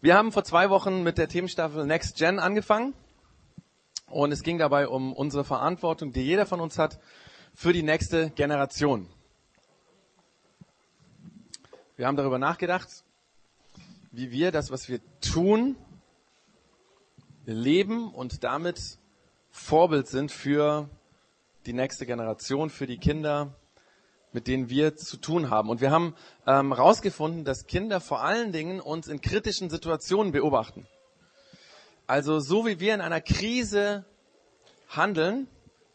Wir haben vor zwei Wochen mit der Themenstaffel Next Gen angefangen und es ging dabei um unsere Verantwortung, die jeder von uns hat, für die nächste Generation. Wir haben darüber nachgedacht, wie wir das, was wir tun, leben und damit Vorbild sind für die nächste Generation, für die Kinder, mit denen wir zu tun haben. Und wir haben herausgefunden, ähm, dass Kinder vor allen Dingen uns in kritischen Situationen beobachten. Also so wie wir in einer Krise handeln,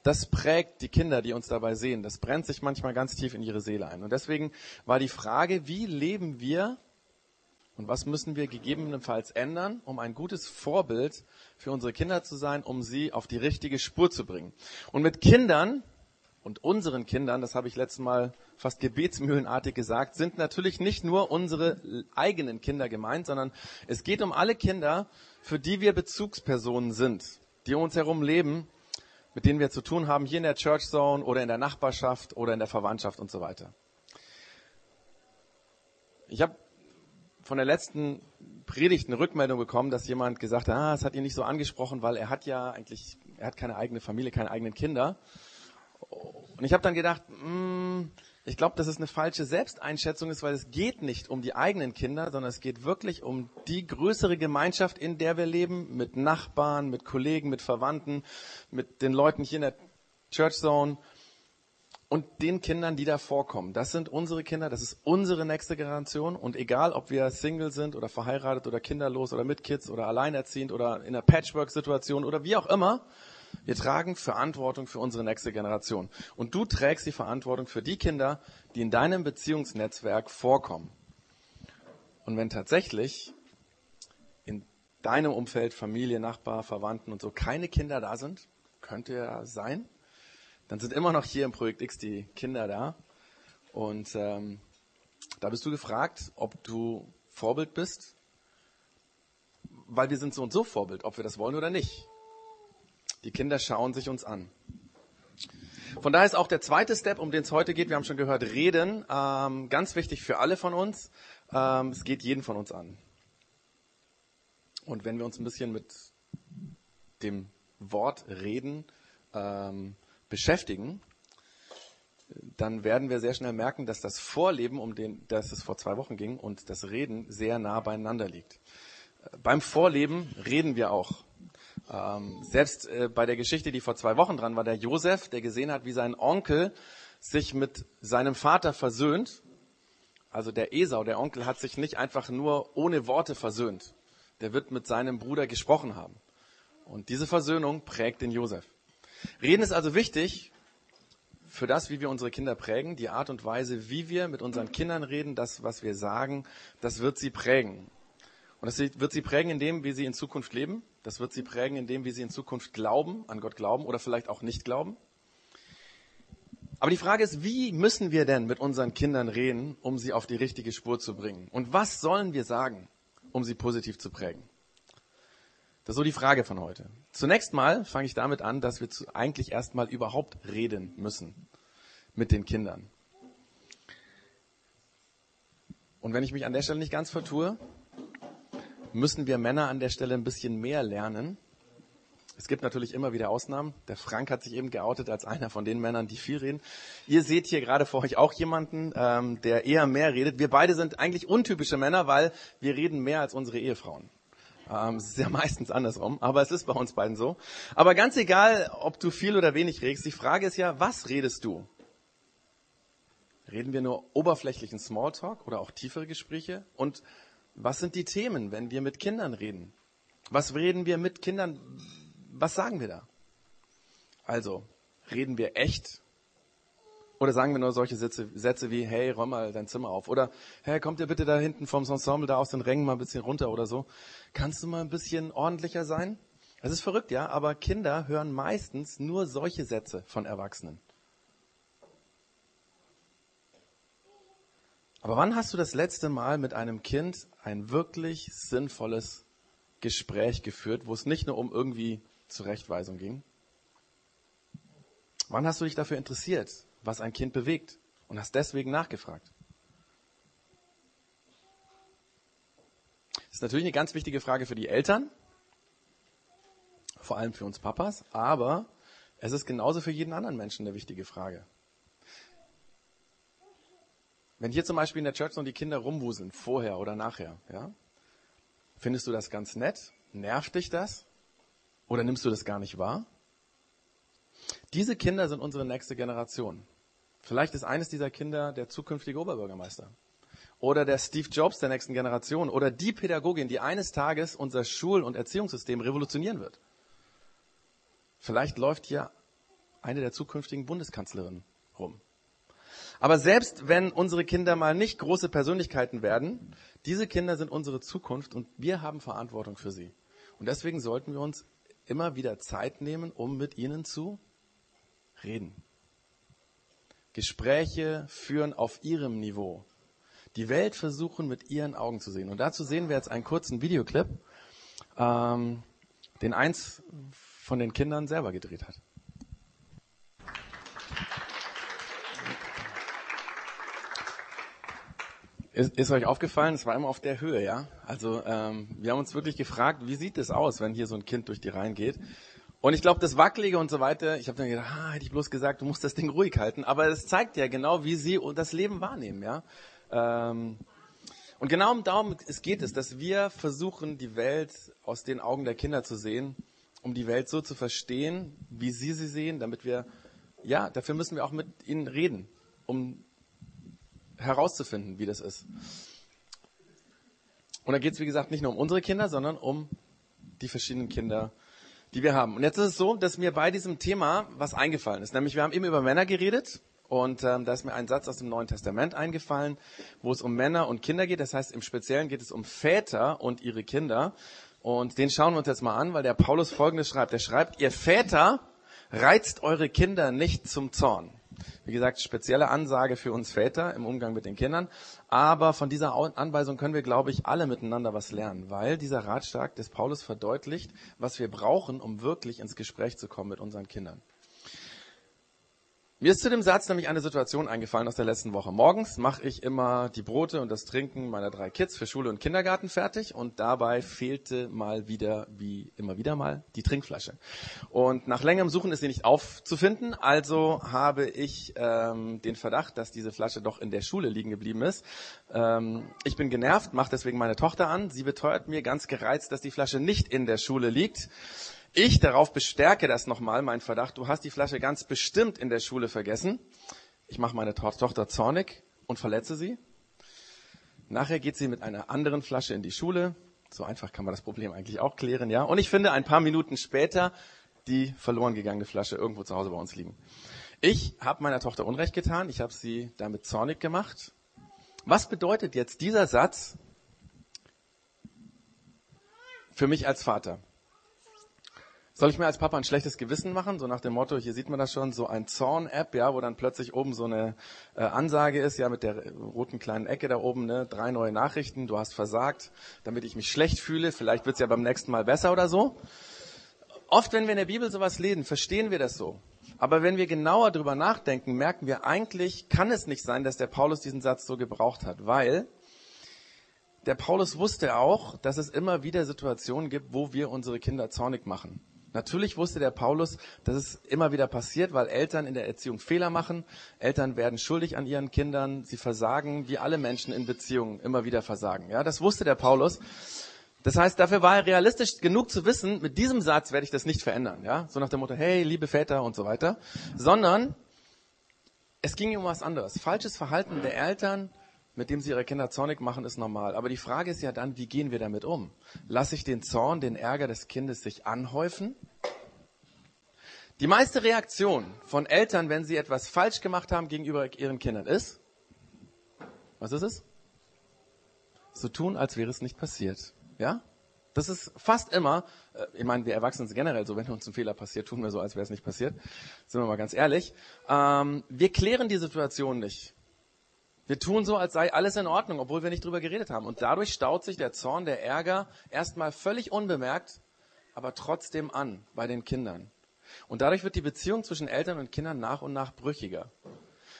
das prägt die Kinder, die uns dabei sehen. Das brennt sich manchmal ganz tief in ihre Seele ein. Und deswegen war die Frage, wie leben wir und was müssen wir gegebenenfalls ändern, um ein gutes Vorbild für unsere Kinder zu sein, um sie auf die richtige Spur zu bringen. Und mit Kindern und unseren Kindern, das habe ich letztes Mal fast gebetsmühlenartig gesagt, sind natürlich nicht nur unsere eigenen Kinder gemeint, sondern es geht um alle Kinder, für die wir Bezugspersonen sind, die um uns herum leben, mit denen wir zu tun haben, hier in der Church Zone oder in der Nachbarschaft oder in der Verwandtschaft und so weiter. Ich habe von der letzten Predigt eine Rückmeldung bekommen, dass jemand gesagt hat, ah, es hat ihn nicht so angesprochen, weil er hat ja eigentlich, er hat keine eigene Familie, keine eigenen Kinder. Und ich habe dann gedacht, mh, hm, ich glaube, dass es eine falsche Selbsteinschätzung ist, weil es geht nicht um die eigenen Kinder, sondern es geht wirklich um die größere Gemeinschaft, in der wir leben, mit Nachbarn, mit Kollegen, mit Verwandten, mit den Leuten hier in der Church Zone und den Kindern, die da vorkommen. Das sind unsere Kinder, das ist unsere nächste Generation und egal, ob wir Single sind oder verheiratet oder kinderlos oder mit Kids oder alleinerziehend oder in einer Patchwork-Situation oder wie auch immer, wir tragen Verantwortung für unsere nächste Generation. Und du trägst die Verantwortung für die Kinder, die in deinem Beziehungsnetzwerk vorkommen. Und wenn tatsächlich in deinem Umfeld, Familie, Nachbar, Verwandten und so keine Kinder da sind, könnte ja sein, dann sind immer noch hier im Projekt X die Kinder da. Und ähm, da bist du gefragt, ob du Vorbild bist, weil wir sind so und so Vorbild, ob wir das wollen oder nicht. Die Kinder schauen sich uns an. Von daher ist auch der zweite Step, um den es heute geht, wir haben schon gehört, reden, ähm, ganz wichtig für alle von uns. Ähm, es geht jeden von uns an. Und wenn wir uns ein bisschen mit dem Wort reden ähm, beschäftigen, dann werden wir sehr schnell merken, dass das Vorleben, um den, das es vor zwei Wochen ging, und das Reden sehr nah beieinander liegt. Beim Vorleben reden wir auch. Ähm, selbst äh, bei der Geschichte, die vor zwei Wochen dran war, der Josef, der gesehen hat, wie sein Onkel sich mit seinem Vater versöhnt. Also der Esau, der Onkel, hat sich nicht einfach nur ohne Worte versöhnt. Der wird mit seinem Bruder gesprochen haben. Und diese Versöhnung prägt den Josef. Reden ist also wichtig für das, wie wir unsere Kinder prägen. Die Art und Weise, wie wir mit unseren Kindern reden, das, was wir sagen, das wird sie prägen. Und das wird sie prägen in dem, wie sie in Zukunft leben. Das wird sie prägen in dem, wie sie in Zukunft glauben, an Gott glauben oder vielleicht auch nicht glauben. Aber die Frage ist, wie müssen wir denn mit unseren Kindern reden, um sie auf die richtige Spur zu bringen? Und was sollen wir sagen, um sie positiv zu prägen? Das ist so die Frage von heute. Zunächst mal fange ich damit an, dass wir eigentlich erstmal überhaupt reden müssen mit den Kindern. Und wenn ich mich an der Stelle nicht ganz vertue, müssen wir Männer an der Stelle ein bisschen mehr lernen. Es gibt natürlich immer wieder Ausnahmen. Der Frank hat sich eben geoutet als einer von den Männern, die viel reden. Ihr seht hier gerade vor euch auch jemanden, ähm, der eher mehr redet. Wir beide sind eigentlich untypische Männer, weil wir reden mehr als unsere Ehefrauen. Ähm, es ist ja meistens andersrum, aber es ist bei uns beiden so. Aber ganz egal, ob du viel oder wenig redest, die Frage ist ja, was redest du? Reden wir nur oberflächlichen Smalltalk oder auch tiefere Gespräche? Und was sind die Themen, wenn wir mit Kindern reden? Was reden wir mit Kindern? Was sagen wir da? Also, reden wir echt? Oder sagen wir nur solche Sätze, Sätze wie, hey, räum mal dein Zimmer auf. Oder, hey, kommt ihr bitte da hinten vom Ensemble da aus den Rängen mal ein bisschen runter oder so. Kannst du mal ein bisschen ordentlicher sein? Es ist verrückt, ja, aber Kinder hören meistens nur solche Sätze von Erwachsenen. Aber wann hast du das letzte Mal mit einem Kind ein wirklich sinnvolles Gespräch geführt, wo es nicht nur um irgendwie Zurechtweisung ging? Wann hast du dich dafür interessiert, was ein Kind bewegt und hast deswegen nachgefragt? Das ist natürlich eine ganz wichtige Frage für die Eltern, vor allem für uns Papas, aber es ist genauso für jeden anderen Menschen eine wichtige Frage. Wenn hier zum Beispiel in der Church noch die Kinder rumwuseln, vorher oder nachher, ja, findest du das ganz nett? Nervt dich das? Oder nimmst du das gar nicht wahr? Diese Kinder sind unsere nächste Generation. Vielleicht ist eines dieser Kinder der zukünftige Oberbürgermeister. Oder der Steve Jobs der nächsten Generation. Oder die Pädagogin, die eines Tages unser Schul- und Erziehungssystem revolutionieren wird. Vielleicht läuft hier eine der zukünftigen Bundeskanzlerinnen rum. Aber selbst wenn unsere Kinder mal nicht große Persönlichkeiten werden, diese Kinder sind unsere Zukunft und wir haben Verantwortung für sie. Und deswegen sollten wir uns immer wieder Zeit nehmen, um mit ihnen zu reden. Gespräche führen auf ihrem Niveau. Die Welt versuchen mit ihren Augen zu sehen. Und dazu sehen wir jetzt einen kurzen Videoclip, ähm, den eins von den Kindern selber gedreht hat. Ist, ist euch aufgefallen, es war immer auf der Höhe, ja? Also ähm, wir haben uns wirklich gefragt, wie sieht es aus, wenn hier so ein Kind durch die Reihen geht? Und ich glaube, das Wackelige und so weiter, ich habe dann gedacht, ah, hätte ich bloß gesagt, du musst das Ding ruhig halten. Aber es zeigt ja genau, wie sie das Leben wahrnehmen, ja? Ähm, und genau um darum es geht es, dass wir versuchen, die Welt aus den Augen der Kinder zu sehen, um die Welt so zu verstehen, wie sie sie sehen, damit wir, ja, dafür müssen wir auch mit ihnen reden, um herauszufinden, wie das ist. Und da geht es, wie gesagt, nicht nur um unsere Kinder, sondern um die verschiedenen Kinder, die wir haben. Und jetzt ist es so, dass mir bei diesem Thema was eingefallen ist. Nämlich, wir haben eben über Männer geredet und ähm, da ist mir ein Satz aus dem Neuen Testament eingefallen, wo es um Männer und Kinder geht. Das heißt, im Speziellen geht es um Väter und ihre Kinder. Und den schauen wir uns jetzt mal an, weil der Paulus Folgendes schreibt. Er schreibt, ihr Väter reizt eure Kinder nicht zum Zorn. Wie gesagt, spezielle Ansage für uns Väter im Umgang mit den Kindern. Aber von dieser Anweisung können wir, glaube ich, alle miteinander was lernen, weil dieser Ratschlag des Paulus verdeutlicht, was wir brauchen, um wirklich ins Gespräch zu kommen mit unseren Kindern. Mir ist zu dem Satz nämlich eine Situation eingefallen aus der letzten Woche. Morgens mache ich immer die Brote und das Trinken meiner drei Kids für Schule und Kindergarten fertig und dabei fehlte mal wieder, wie immer wieder mal, die Trinkflasche. Und nach längerem Suchen ist sie nicht aufzufinden, also habe ich ähm, den Verdacht, dass diese Flasche doch in der Schule liegen geblieben ist. Ähm, ich bin genervt, mache deswegen meine Tochter an. Sie beteuert mir ganz gereizt, dass die Flasche nicht in der Schule liegt. Ich darauf bestärke das nochmal, mein Verdacht, du hast die Flasche ganz bestimmt in der Schule vergessen. Ich mache meine to Tochter zornig und verletze sie. Nachher geht sie mit einer anderen Flasche in die Schule. So einfach kann man das Problem eigentlich auch klären, ja. Und ich finde ein paar Minuten später die verloren gegangene Flasche irgendwo zu Hause bei uns liegen. Ich habe meiner Tochter Unrecht getan. Ich habe sie damit zornig gemacht. Was bedeutet jetzt dieser Satz für mich als Vater? Soll ich mir als Papa ein schlechtes Gewissen machen? So nach dem Motto, hier sieht man das schon, so ein Zorn-App, ja, wo dann plötzlich oben so eine äh, Ansage ist, ja, mit der roten kleinen Ecke da oben, ne, drei neue Nachrichten, du hast versagt, damit ich mich schlecht fühle, vielleicht wird's ja beim nächsten Mal besser oder so. Oft, wenn wir in der Bibel sowas lesen, verstehen wir das so. Aber wenn wir genauer drüber nachdenken, merken wir eigentlich, kann es nicht sein, dass der Paulus diesen Satz so gebraucht hat, weil der Paulus wusste auch, dass es immer wieder Situationen gibt, wo wir unsere Kinder zornig machen. Natürlich wusste der Paulus, dass es immer wieder passiert, weil Eltern in der Erziehung Fehler machen. Eltern werden schuldig an ihren Kindern. Sie versagen, wie alle Menschen in Beziehungen immer wieder versagen. Ja, das wusste der Paulus. Das heißt, dafür war er realistisch genug zu wissen, mit diesem Satz werde ich das nicht verändern. Ja, so nach dem Motto, hey, liebe Väter und so weiter. Sondern es ging um was anderes. Falsches Verhalten der Eltern mit dem sie ihre Kinder zornig machen, ist normal. Aber die Frage ist ja dann, wie gehen wir damit um? Lasse ich den Zorn, den Ärger des Kindes sich anhäufen? Die meiste Reaktion von Eltern, wenn sie etwas falsch gemacht haben gegenüber ihren Kindern, ist, was ist es? So tun, als wäre es nicht passiert. Ja? Das ist fast immer, äh, ich meine, wir Erwachsenen sind generell so, wenn uns ein Fehler passiert, tun wir so, als wäre es nicht passiert. Sind wir mal ganz ehrlich. Ähm, wir klären die Situation nicht. Wir tun so, als sei alles in Ordnung, obwohl wir nicht drüber geredet haben. Und dadurch staut sich der Zorn, der Ärger erstmal völlig unbemerkt, aber trotzdem an bei den Kindern. Und dadurch wird die Beziehung zwischen Eltern und Kindern nach und nach brüchiger.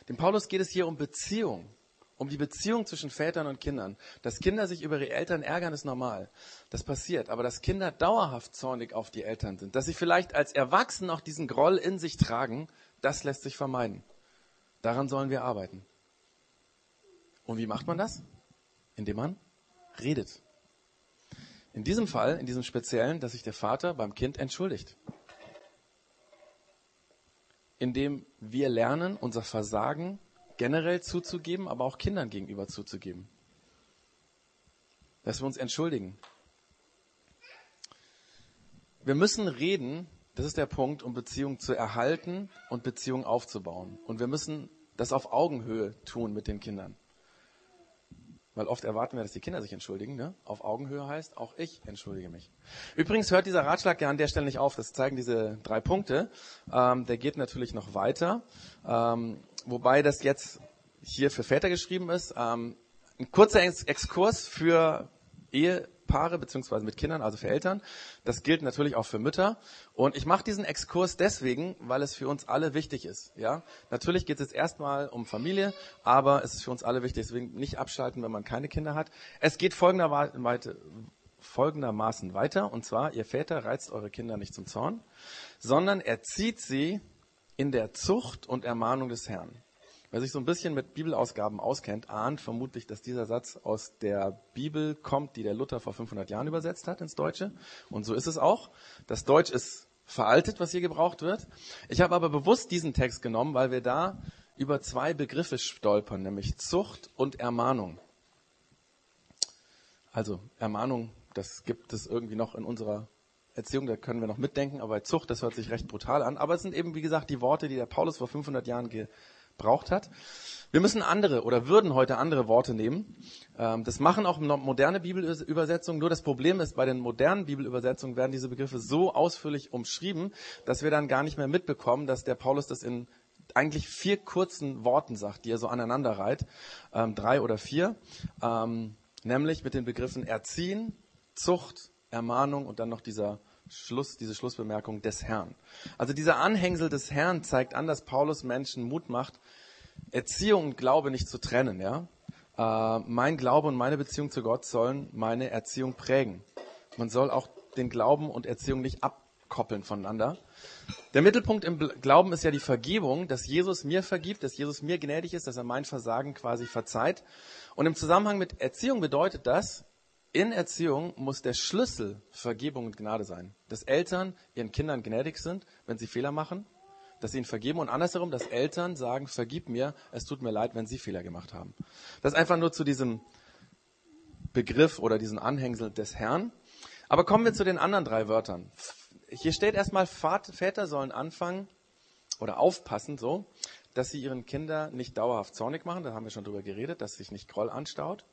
Dem Paulus geht es hier um Beziehung, um die Beziehung zwischen Vätern und Kindern. Dass Kinder sich über ihre Eltern ärgern, ist normal. Das passiert. Aber dass Kinder dauerhaft zornig auf die Eltern sind, dass sie vielleicht als Erwachsene auch diesen Groll in sich tragen, das lässt sich vermeiden. Daran sollen wir arbeiten. Und wie macht man das? Indem man redet. In diesem Fall, in diesem speziellen, dass sich der Vater beim Kind entschuldigt. Indem wir lernen, unser Versagen generell zuzugeben, aber auch Kindern gegenüber zuzugeben. Dass wir uns entschuldigen. Wir müssen reden, das ist der Punkt, um Beziehungen zu erhalten und Beziehungen aufzubauen. Und wir müssen das auf Augenhöhe tun mit den Kindern. Weil oft erwarten wir, dass die Kinder sich entschuldigen. Ne? Auf Augenhöhe heißt, auch ich entschuldige mich. Übrigens hört dieser Ratschlag ja an der Stelle nicht auf. Das zeigen diese drei Punkte. Ähm, der geht natürlich noch weiter. Ähm, wobei das jetzt hier für Väter geschrieben ist. Ähm, ein kurzer Exkurs für Ehe, Paare beziehungsweise mit Kindern, also für Eltern. Das gilt natürlich auch für Mütter. Und ich mache diesen Exkurs deswegen, weil es für uns alle wichtig ist. Ja, natürlich geht es jetzt erstmal um Familie, aber es ist für uns alle wichtig. Deswegen nicht abschalten, wenn man keine Kinder hat. Es geht folgendermaßen weiter. Und zwar, ihr Väter reizt eure Kinder nicht zum Zorn, sondern erzieht sie in der Zucht und Ermahnung des Herrn. Wer sich so ein bisschen mit Bibelausgaben auskennt, ahnt vermutlich, dass dieser Satz aus der Bibel kommt, die der Luther vor 500 Jahren übersetzt hat ins Deutsche. Und so ist es auch. Das Deutsch ist veraltet, was hier gebraucht wird. Ich habe aber bewusst diesen Text genommen, weil wir da über zwei Begriffe stolpern, nämlich Zucht und Ermahnung. Also Ermahnung, das gibt es irgendwie noch in unserer Erziehung, da können wir noch mitdenken, aber Zucht, das hört sich recht brutal an. Aber es sind eben, wie gesagt, die Worte, die der Paulus vor 500 Jahren braucht hat. Wir müssen andere oder würden heute andere Worte nehmen. Ähm, das machen auch moderne Bibelübersetzungen. Nur das Problem ist, bei den modernen Bibelübersetzungen werden diese Begriffe so ausführlich umschrieben, dass wir dann gar nicht mehr mitbekommen, dass der Paulus das in eigentlich vier kurzen Worten sagt, die er so aneinander reiht, ähm, drei oder vier, ähm, nämlich mit den Begriffen Erziehen, Zucht, Ermahnung und dann noch dieser Schluss, diese Schlussbemerkung des Herrn. Also dieser Anhängsel des Herrn zeigt an, dass Paulus Menschen Mut macht, Erziehung und Glaube nicht zu trennen, ja. Äh, mein Glaube und meine Beziehung zu Gott sollen meine Erziehung prägen. Man soll auch den Glauben und Erziehung nicht abkoppeln voneinander. Der Mittelpunkt im Glauben ist ja die Vergebung, dass Jesus mir vergibt, dass Jesus mir gnädig ist, dass er mein Versagen quasi verzeiht. Und im Zusammenhang mit Erziehung bedeutet das, in Erziehung muss der Schlüssel Vergebung und Gnade sein. Dass Eltern ihren Kindern gnädig sind, wenn sie Fehler machen, dass sie ihnen vergeben und andersherum, dass Eltern sagen, vergib mir, es tut mir leid, wenn sie Fehler gemacht haben. Das ist einfach nur zu diesem Begriff oder diesen Anhängsel des Herrn. Aber kommen wir zu den anderen drei Wörtern. Hier steht erstmal, Väter sollen anfangen oder aufpassen, so, dass sie ihren Kindern nicht dauerhaft zornig machen. Da haben wir schon drüber geredet, dass sich nicht Groll anstaut.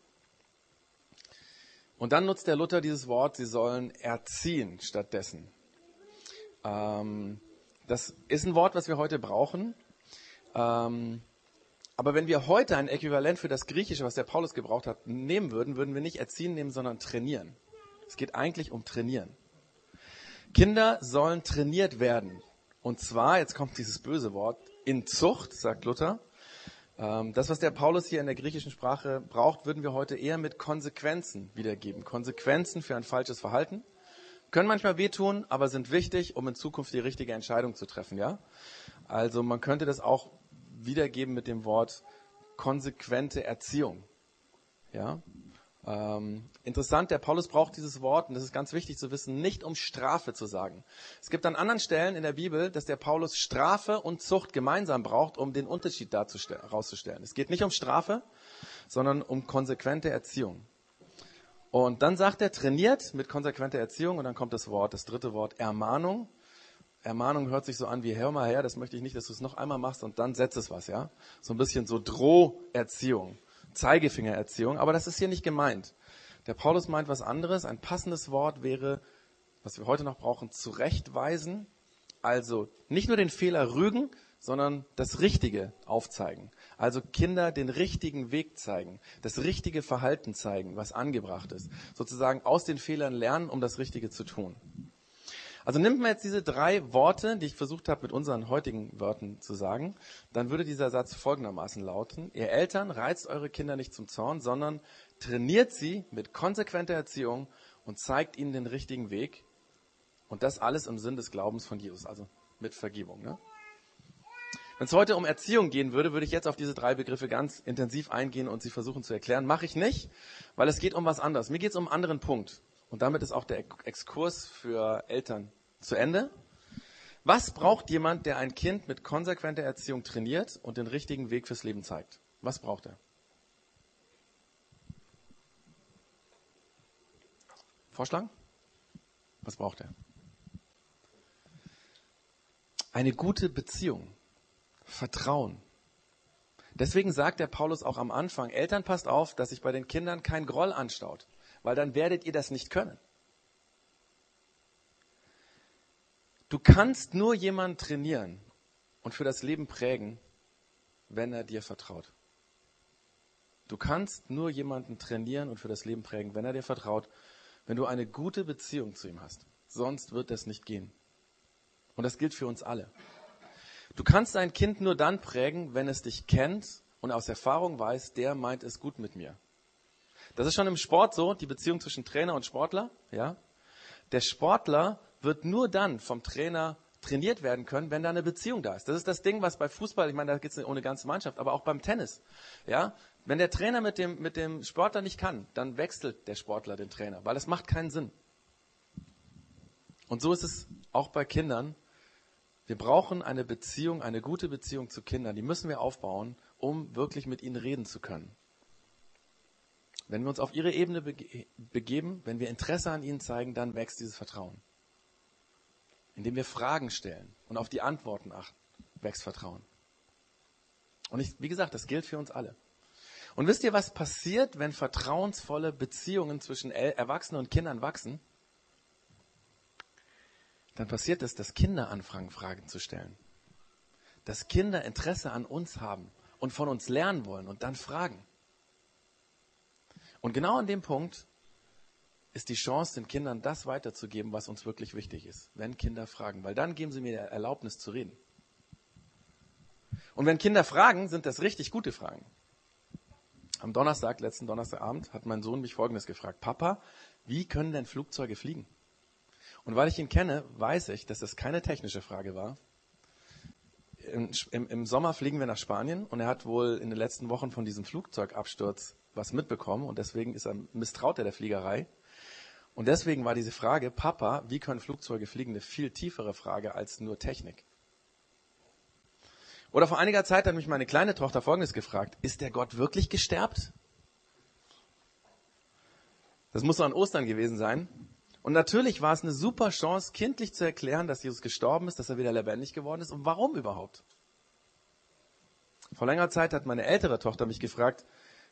Und dann nutzt der Luther dieses Wort, sie sollen erziehen stattdessen. Ähm, das ist ein Wort, was wir heute brauchen. Ähm, aber wenn wir heute ein Äquivalent für das Griechische, was der Paulus gebraucht hat, nehmen würden, würden wir nicht erziehen nehmen, sondern trainieren. Es geht eigentlich um trainieren. Kinder sollen trainiert werden. Und zwar, jetzt kommt dieses böse Wort, in Zucht, sagt Luther. Ähm, das, was der Paulus hier in der griechischen Sprache braucht, würden wir heute eher mit Konsequenzen wiedergeben. Konsequenzen für ein falsches Verhalten. Können manchmal wehtun, aber sind wichtig, um in Zukunft die richtige Entscheidung zu treffen, ja? Also man könnte das auch wiedergeben mit dem Wort konsequente Erziehung. Ja? Ähm, interessant, der Paulus braucht dieses Wort, und das ist ganz wichtig zu wissen, nicht um Strafe zu sagen. Es gibt an anderen Stellen in der Bibel, dass der Paulus Strafe und Zucht gemeinsam braucht, um den Unterschied herauszustellen. Es geht nicht um Strafe, sondern um konsequente Erziehung. Und dann sagt er, trainiert mit konsequenter Erziehung, und dann kommt das Wort, das dritte Wort, Ermahnung. Ermahnung hört sich so an wie, hör mal her, das möchte ich nicht, dass du es noch einmal machst und dann setzt es was, ja? So ein bisschen so Droherziehung. Zeigefingererziehung, aber das ist hier nicht gemeint. Der Paulus meint was anderes. Ein passendes Wort wäre, was wir heute noch brauchen, zurechtweisen. Also nicht nur den Fehler rügen, sondern das Richtige aufzeigen. Also Kinder den richtigen Weg zeigen, das richtige Verhalten zeigen, was angebracht ist. Sozusagen aus den Fehlern lernen, um das Richtige zu tun. Also nimmt man jetzt diese drei Worte, die ich versucht habe mit unseren heutigen Wörtern zu sagen, dann würde dieser Satz folgendermaßen lauten. Ihr Eltern reizt eure Kinder nicht zum Zorn, sondern trainiert sie mit konsequenter Erziehung und zeigt ihnen den richtigen Weg. Und das alles im Sinn des Glaubens von Jesus, also mit Vergebung. Ne? Wenn es heute um Erziehung gehen würde, würde ich jetzt auf diese drei Begriffe ganz intensiv eingehen und sie versuchen zu erklären. Mache ich nicht, weil es geht um was anderes. Mir geht es um einen anderen Punkt. Und damit ist auch der Exkurs für Eltern zu Ende. Was braucht jemand, der ein Kind mit konsequenter Erziehung trainiert und den richtigen Weg fürs Leben zeigt? Was braucht er? Vorschlag? Was braucht er? Eine gute Beziehung. Vertrauen. Deswegen sagt der Paulus auch am Anfang, Eltern passt auf, dass sich bei den Kindern kein Groll anstaut, weil dann werdet ihr das nicht können. Du kannst nur jemanden trainieren und für das Leben prägen, wenn er dir vertraut. Du kannst nur jemanden trainieren und für das Leben prägen, wenn er dir vertraut, wenn du eine gute Beziehung zu ihm hast. Sonst wird das nicht gehen. Und das gilt für uns alle. Du kannst ein Kind nur dann prägen, wenn es dich kennt und aus Erfahrung weiß, der meint es gut mit mir. Das ist schon im Sport so, die Beziehung zwischen Trainer und Sportler, ja. Der Sportler wird nur dann vom Trainer trainiert werden können, wenn da eine Beziehung da ist. Das ist das Ding, was bei Fußball, ich meine, da geht es ohne ganze Mannschaft, aber auch beim Tennis. Ja, wenn der Trainer mit dem, mit dem Sportler nicht kann, dann wechselt der Sportler den Trainer, weil es macht keinen Sinn. Und so ist es auch bei Kindern. Wir brauchen eine Beziehung, eine gute Beziehung zu Kindern. Die müssen wir aufbauen, um wirklich mit ihnen reden zu können. Wenn wir uns auf ihre Ebene begeben, wenn wir Interesse an ihnen zeigen, dann wächst dieses Vertrauen. Indem wir Fragen stellen und auf die Antworten achten, wächst Vertrauen. Und ich, wie gesagt, das gilt für uns alle. Und wisst ihr, was passiert, wenn vertrauensvolle Beziehungen zwischen Erwachsenen und Kindern wachsen? dann passiert es, dass Kinder anfangen, Fragen zu stellen. Dass Kinder Interesse an uns haben und von uns lernen wollen und dann fragen. Und genau an dem Punkt ist die Chance, den Kindern das weiterzugeben, was uns wirklich wichtig ist, wenn Kinder fragen, weil dann geben sie mir die Erlaubnis zu reden. Und wenn Kinder fragen, sind das richtig gute Fragen. Am Donnerstag, letzten Donnerstagabend, hat mein Sohn mich Folgendes gefragt. Papa, wie können denn Flugzeuge fliegen? Und weil ich ihn kenne, weiß ich, dass das keine technische Frage war. Im, im, Sommer fliegen wir nach Spanien und er hat wohl in den letzten Wochen von diesem Flugzeugabsturz was mitbekommen und deswegen ist er misstraut er der Fliegerei. Und deswegen war diese Frage, Papa, wie können Flugzeuge fliegen, eine viel tiefere Frage als nur Technik. Oder vor einiger Zeit hat mich meine kleine Tochter Folgendes gefragt, ist der Gott wirklich gesterbt? Das muss so an Ostern gewesen sein. Und natürlich war es eine super Chance, kindlich zu erklären, dass Jesus gestorben ist, dass er wieder lebendig geworden ist und warum überhaupt. Vor längerer Zeit hat meine ältere Tochter mich gefragt,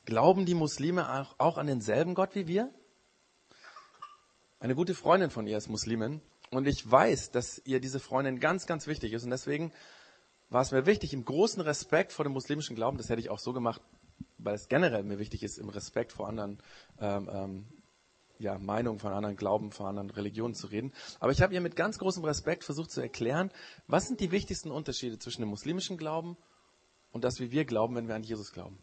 glauben die Muslime auch, an denselben Gott wie wir? Eine gute Freundin von ihr ist Muslimin und ich weiß, dass ihr diese Freundin ganz, ganz wichtig ist und deswegen war es mir wichtig, im großen Respekt vor dem muslimischen Glauben, das hätte ich auch so gemacht, weil es generell mir wichtig ist, im Respekt vor anderen ähm, ähm, ja, Meinungen von anderen Glauben, von anderen Religionen zu reden. Aber ich habe ihr mit ganz großem Respekt versucht zu erklären, was sind die wichtigsten Unterschiede zwischen dem muslimischen Glauben und das, wie wir glauben, wenn wir an Jesus glauben.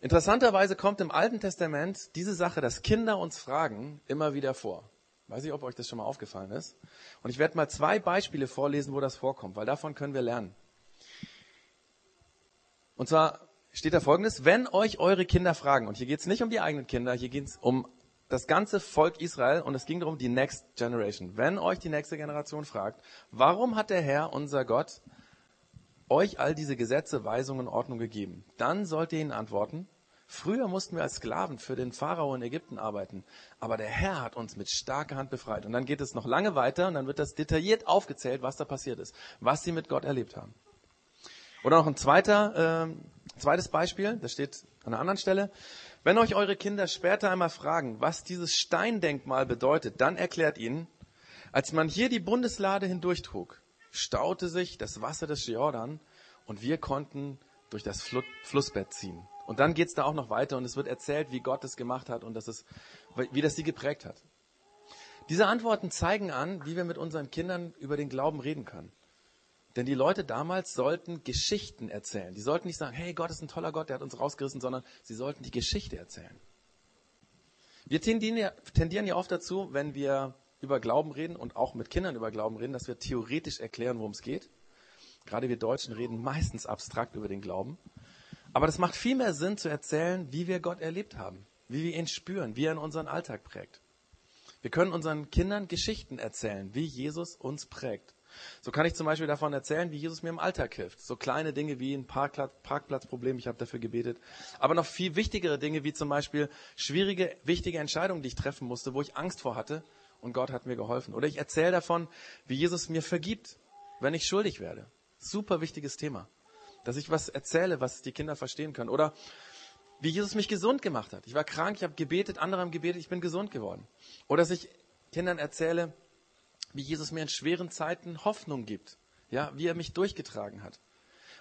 Interessanterweise kommt im Alten Testament diese Sache, dass Kinder uns fragen, immer wieder vor. Weiß ich, ob euch das schon mal aufgefallen ist. Und ich werde mal zwei Beispiele vorlesen, wo das vorkommt, weil davon können wir lernen. Und zwar steht da folgendes, wenn euch eure Kinder fragen, und hier geht es nicht um die eigenen Kinder, hier geht es um das ganze Volk Israel und es ging darum, die Next Generation. Wenn euch die nächste Generation fragt, warum hat der Herr, unser Gott, euch all diese Gesetze, Weisungen, Ordnung gegeben, dann sollt ihr ihnen antworten, früher mussten wir als Sklaven für den Pharao in Ägypten arbeiten, aber der Herr hat uns mit starker Hand befreit. Und dann geht es noch lange weiter und dann wird das detailliert aufgezählt, was da passiert ist, was sie mit Gott erlebt haben. Oder noch ein zweiter, äh, zweites Beispiel, das steht an einer anderen Stelle. Wenn euch eure Kinder später einmal fragen, was dieses Steindenkmal bedeutet, dann erklärt ihnen, als man hier die Bundeslade hindurchtrug, staute sich das Wasser des Jordan und wir konnten durch das Flussbett ziehen. Und dann geht's da auch noch weiter und es wird erzählt, wie Gott es gemacht hat und dass es, wie das sie geprägt hat. Diese Antworten zeigen an, wie wir mit unseren Kindern über den Glauben reden können. Denn die Leute damals sollten Geschichten erzählen. Die sollten nicht sagen, hey, Gott ist ein toller Gott, der hat uns rausgerissen, sondern sie sollten die Geschichte erzählen. Wir tendieren ja, tendieren ja oft dazu, wenn wir über Glauben reden und auch mit Kindern über Glauben reden, dass wir theoretisch erklären, worum es geht. Gerade wir Deutschen reden meistens abstrakt über den Glauben. Aber das macht viel mehr Sinn zu erzählen, wie wir Gott erlebt haben, wie wir ihn spüren, wie er in unseren Alltag prägt. Wir können unseren Kindern Geschichten erzählen, wie Jesus uns prägt. So kann ich zum Beispiel davon erzählen, wie Jesus mir im Alltag hilft. So kleine Dinge wie ein Parkplatz, Parkplatzproblem, ich habe dafür gebetet. Aber noch viel wichtigere Dinge wie zum Beispiel schwierige, wichtige Entscheidungen, die ich treffen musste, wo ich Angst vor hatte und Gott hat mir geholfen. Oder ich erzähle davon, wie Jesus mir vergibt, wenn ich schuldig werde. Super wichtiges Thema. Dass ich was erzähle, was die Kinder verstehen können. Oder wie Jesus mich gesund gemacht hat. Ich war krank, ich habe gebetet, andere haben gebetet, ich bin gesund geworden. Oder dass ich Kindern erzähle, wie Jesus mir in schweren Zeiten Hoffnung gibt. Ja, wie er mich durchgetragen hat.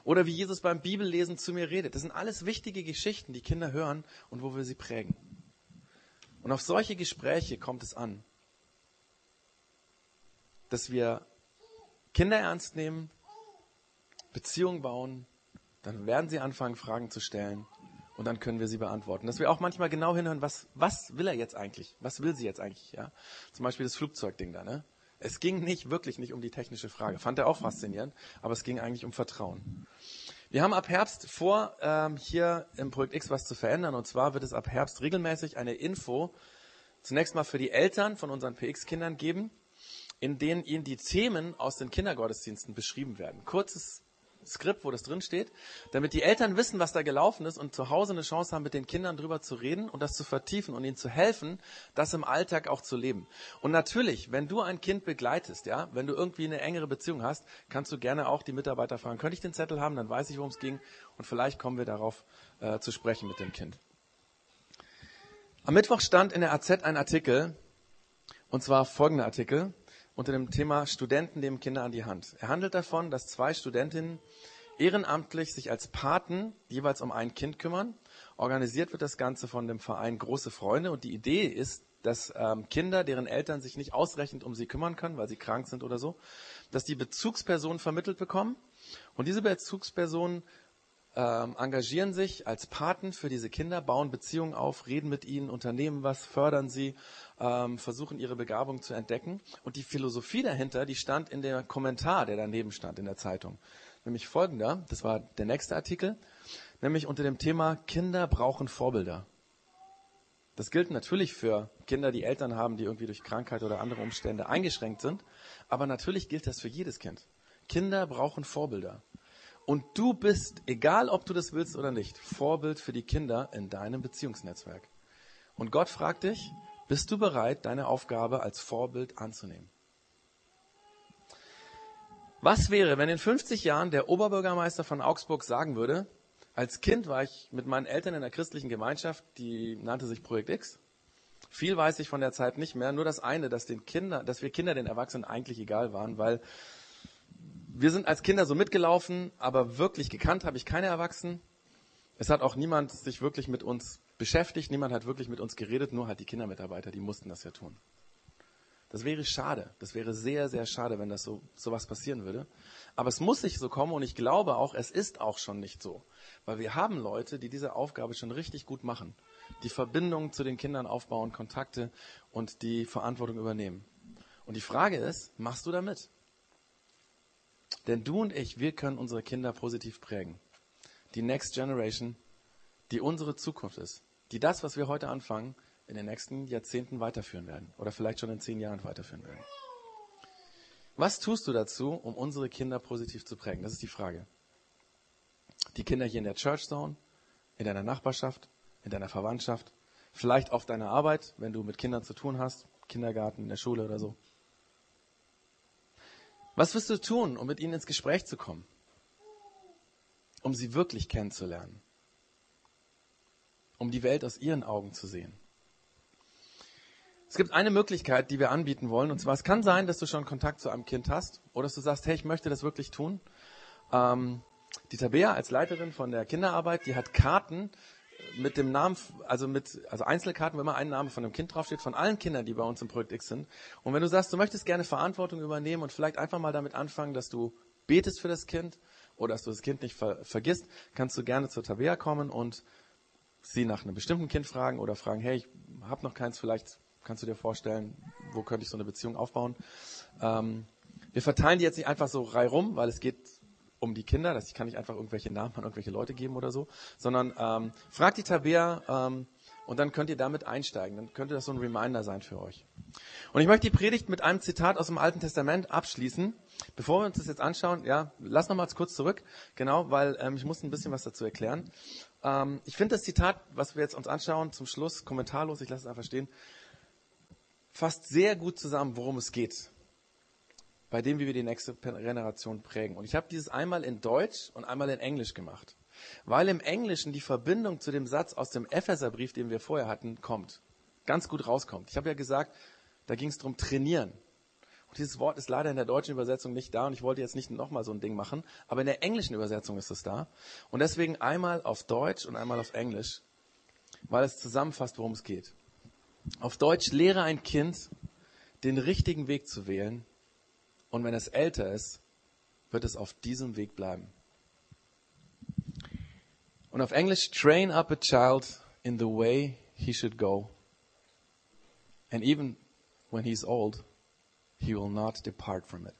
Oder wie Jesus beim Bibellesen zu mir redet. Das sind alles wichtige Geschichten, die Kinder hören und wo wir sie prägen. Und auf solche Gespräche kommt es an. Dass wir Kinder ernst nehmen, Beziehungen bauen, dann werden sie anfangen, Fragen zu stellen und dann können wir sie beantworten. Dass wir auch manchmal genau hinhören, was, was will er jetzt eigentlich? Was will sie jetzt eigentlich? Ja? Zum Beispiel das Flugzeugding da. Ne? Es ging nicht wirklich nicht um die technische Frage. Fand er auch faszinierend, aber es ging eigentlich um Vertrauen. Wir haben ab Herbst vor, ähm, hier im Projekt X was zu verändern. Und zwar wird es ab Herbst regelmäßig eine Info zunächst mal für die Eltern von unseren PX-Kindern geben, in denen ihnen die Themen aus den Kindergottesdiensten beschrieben werden. Kurzes Skript, wo das drin steht, damit die Eltern wissen, was da gelaufen ist und zu Hause eine Chance haben, mit den Kindern drüber zu reden und das zu vertiefen und ihnen zu helfen, das im Alltag auch zu leben. Und natürlich, wenn du ein Kind begleitest, ja, wenn du irgendwie eine engere Beziehung hast, kannst du gerne auch die Mitarbeiter fragen, könnte ich den Zettel haben, dann weiß ich, worum es ging und vielleicht kommen wir darauf äh, zu sprechen mit dem Kind. Am Mittwoch stand in der AZ ein Artikel, und zwar folgender Artikel unter dem Thema Studenten nehmen Kinder an die Hand. Er handelt davon, dass zwei Studentinnen ehrenamtlich sich als Paten jeweils um ein Kind kümmern. Organisiert wird das Ganze von dem Verein Große Freunde und die Idee ist, dass ähm, Kinder, deren Eltern sich nicht ausreichend um sie kümmern können, weil sie krank sind oder so, dass die Bezugspersonen vermittelt bekommen und diese Bezugspersonen ähm, engagieren sich als Paten für diese Kinder, bauen Beziehungen auf, reden mit ihnen, unternehmen was, fördern sie, ähm, versuchen ihre Begabung zu entdecken. Und die Philosophie dahinter, die stand in dem Kommentar, der daneben stand in der Zeitung. Nämlich folgender, das war der nächste Artikel, nämlich unter dem Thema Kinder brauchen Vorbilder. Das gilt natürlich für Kinder, die Eltern haben, die irgendwie durch Krankheit oder andere Umstände eingeschränkt sind. Aber natürlich gilt das für jedes Kind. Kinder brauchen Vorbilder. Und du bist, egal ob du das willst oder nicht, Vorbild für die Kinder in deinem Beziehungsnetzwerk. Und Gott fragt dich, bist du bereit, deine Aufgabe als Vorbild anzunehmen? Was wäre, wenn in 50 Jahren der Oberbürgermeister von Augsburg sagen würde, als Kind war ich mit meinen Eltern in einer christlichen Gemeinschaft, die nannte sich Projekt X. Viel weiß ich von der Zeit nicht mehr, nur das eine, dass den Kinder, dass wir Kinder den Erwachsenen eigentlich egal waren, weil wir sind als Kinder so mitgelaufen, aber wirklich gekannt habe ich keine Erwachsenen. Es hat auch niemand sich wirklich mit uns beschäftigt, niemand hat wirklich mit uns geredet, nur halt die Kindermitarbeiter, die mussten das ja tun. Das wäre schade. Das wäre sehr, sehr schade, wenn das so, so was passieren würde. Aber es muss nicht so kommen und ich glaube auch, es ist auch schon nicht so. Weil wir haben Leute, die diese Aufgabe schon richtig gut machen. Die Verbindungen zu den Kindern aufbauen, Kontakte und die Verantwortung übernehmen. Und die Frage ist, machst du da mit? Denn du und ich, wir können unsere Kinder positiv prägen. Die Next Generation, die unsere Zukunft ist, die das, was wir heute anfangen, in den nächsten Jahrzehnten weiterführen werden oder vielleicht schon in zehn Jahren weiterführen werden. Was tust du dazu, um unsere Kinder positiv zu prägen? Das ist die Frage. Die Kinder hier in der Church Zone, in deiner Nachbarschaft, in deiner Verwandtschaft, vielleicht auf deiner Arbeit, wenn du mit Kindern zu tun hast, Kindergarten, in der Schule oder so. Was wirst du tun, um mit ihnen ins Gespräch zu kommen? Um sie wirklich kennenzulernen? Um die Welt aus ihren Augen zu sehen? Es gibt eine Möglichkeit, die wir anbieten wollen, und zwar es kann sein, dass du schon Kontakt zu einem Kind hast oder dass du sagst, hey, ich möchte das wirklich tun. Ähm, die Tabea als Leiterin von der Kinderarbeit, die hat Karten mit dem Namen, also mit, also Einzelkarten, wo immer ein Name von einem Kind draufsteht, von allen Kindern, die bei uns im Projekt X sind. Und wenn du sagst, du möchtest gerne Verantwortung übernehmen und vielleicht einfach mal damit anfangen, dass du betest für das Kind oder dass du das Kind nicht ver vergisst, kannst du gerne zur Tabea kommen und sie nach einem bestimmten Kind fragen oder fragen, hey, ich habe noch keins, vielleicht kannst du dir vorstellen, wo könnte ich so eine Beziehung aufbauen. Ähm, wir verteilen die jetzt nicht einfach so reihum, weil es geht um die Kinder, das kann ich einfach irgendwelche Namen an irgendwelche Leute geben oder so, sondern ähm, fragt die Tabea ähm, und dann könnt ihr damit einsteigen. Dann könnte das so ein Reminder sein für euch. Und ich möchte die Predigt mit einem Zitat aus dem Alten Testament abschließen. Bevor wir uns das jetzt anschauen, ja, lass noch mal kurz zurück, genau, weil ähm, ich muss ein bisschen was dazu erklären. Ähm, ich finde das Zitat, was wir jetzt uns anschauen, zum Schluss kommentarlos, ich lasse es einfach stehen, fasst sehr gut zusammen, worum es geht bei dem, wie wir die nächste Generation prägen. Und ich habe dieses einmal in Deutsch und einmal in Englisch gemacht, weil im Englischen die Verbindung zu dem Satz aus dem Epheserbrief, den wir vorher hatten, kommt. Ganz gut rauskommt. Ich habe ja gesagt, da ging es darum, trainieren. Und dieses Wort ist leider in der deutschen Übersetzung nicht da und ich wollte jetzt nicht nochmal so ein Ding machen, aber in der englischen Übersetzung ist es da. Und deswegen einmal auf Deutsch und einmal auf Englisch, weil es zusammenfasst, worum es geht. Auf Deutsch lehre ein Kind, den richtigen Weg zu wählen und wenn es älter ist, wird es auf diesem Weg bleiben. Und auf Englisch, train up a child in the way he should go. And even when he's old, he will not depart from it.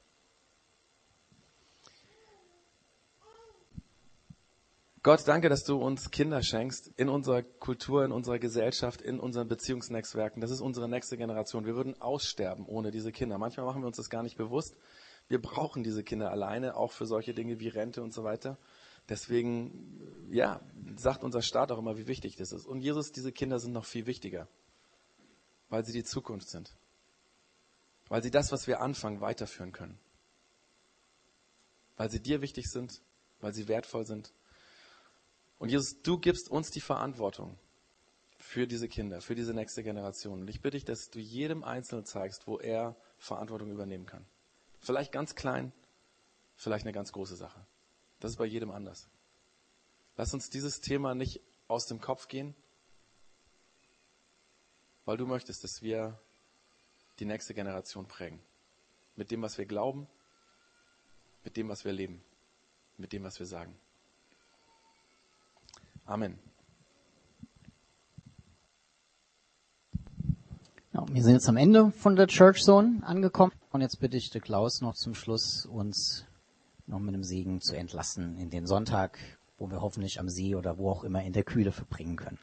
Gott, danke, dass du uns Kinder schenkst in unserer Kultur, in unserer Gesellschaft, in unseren Beziehungsnetzwerken. Das ist unsere nächste Generation. Wir würden aussterben ohne diese Kinder. Manchmal machen wir uns das gar nicht bewusst. Wir brauchen diese Kinder alleine, auch für solche Dinge wie Rente und so weiter. Deswegen, ja, sagt unser Staat auch immer, wie wichtig das ist. Und Jesus, diese Kinder sind noch viel wichtiger, weil sie die Zukunft sind. Weil sie das, was wir anfangen, weiterführen können. Weil sie dir wichtig sind, weil sie wertvoll sind und Jesus, du gibst uns die Verantwortung für diese Kinder, für diese nächste Generation. Und ich bitte dich, dass du jedem Einzelnen zeigst, wo er Verantwortung übernehmen kann. Vielleicht ganz klein, vielleicht eine ganz große Sache. Das ist bei jedem anders. Lass uns dieses Thema nicht aus dem Kopf gehen, weil du möchtest, dass wir die nächste Generation prägen. Mit dem, was wir glauben, mit dem, was wir leben, mit dem, was wir sagen. Amen. Ja, wir sind jetzt am Ende von der Church Zone angekommen und jetzt bitte ich den Klaus noch zum Schluss uns noch mit einem Segen zu entlassen in den Sonntag, wo wir hoffentlich am See oder wo auch immer in der Kühle verbringen können.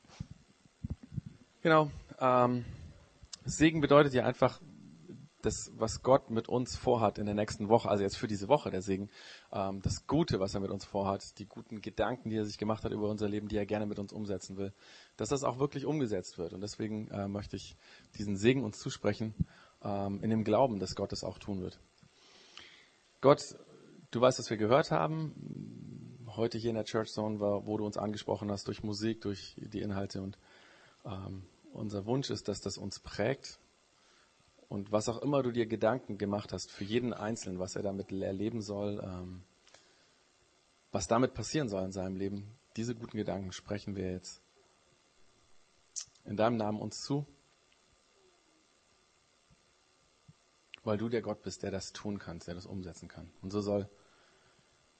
Genau. Ähm, Segen bedeutet ja einfach, das, was Gott mit uns vorhat in der nächsten Woche, also jetzt für diese Woche der Segen, ähm, das Gute, was er mit uns vorhat, die guten Gedanken, die er sich gemacht hat über unser Leben, die er gerne mit uns umsetzen will, dass das auch wirklich umgesetzt wird. Und deswegen äh, möchte ich diesen Segen uns zusprechen, ähm, in dem Glauben, dass Gott es auch tun wird. Gott, du weißt, was wir gehört haben, heute hier in der Church Zone war, wo du uns angesprochen hast, durch Musik, durch die Inhalte und ähm, unser Wunsch ist, dass das uns prägt, und was auch immer du dir Gedanken gemacht hast für jeden Einzelnen, was er damit erleben soll, ähm, was damit passieren soll in seinem Leben, diese guten Gedanken sprechen wir jetzt in deinem Namen uns zu, weil du der Gott bist, der das tun kann, der das umsetzen kann. Und so soll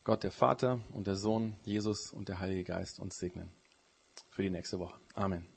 Gott, der Vater und der Sohn, Jesus und der Heilige Geist uns segnen für die nächste Woche. Amen.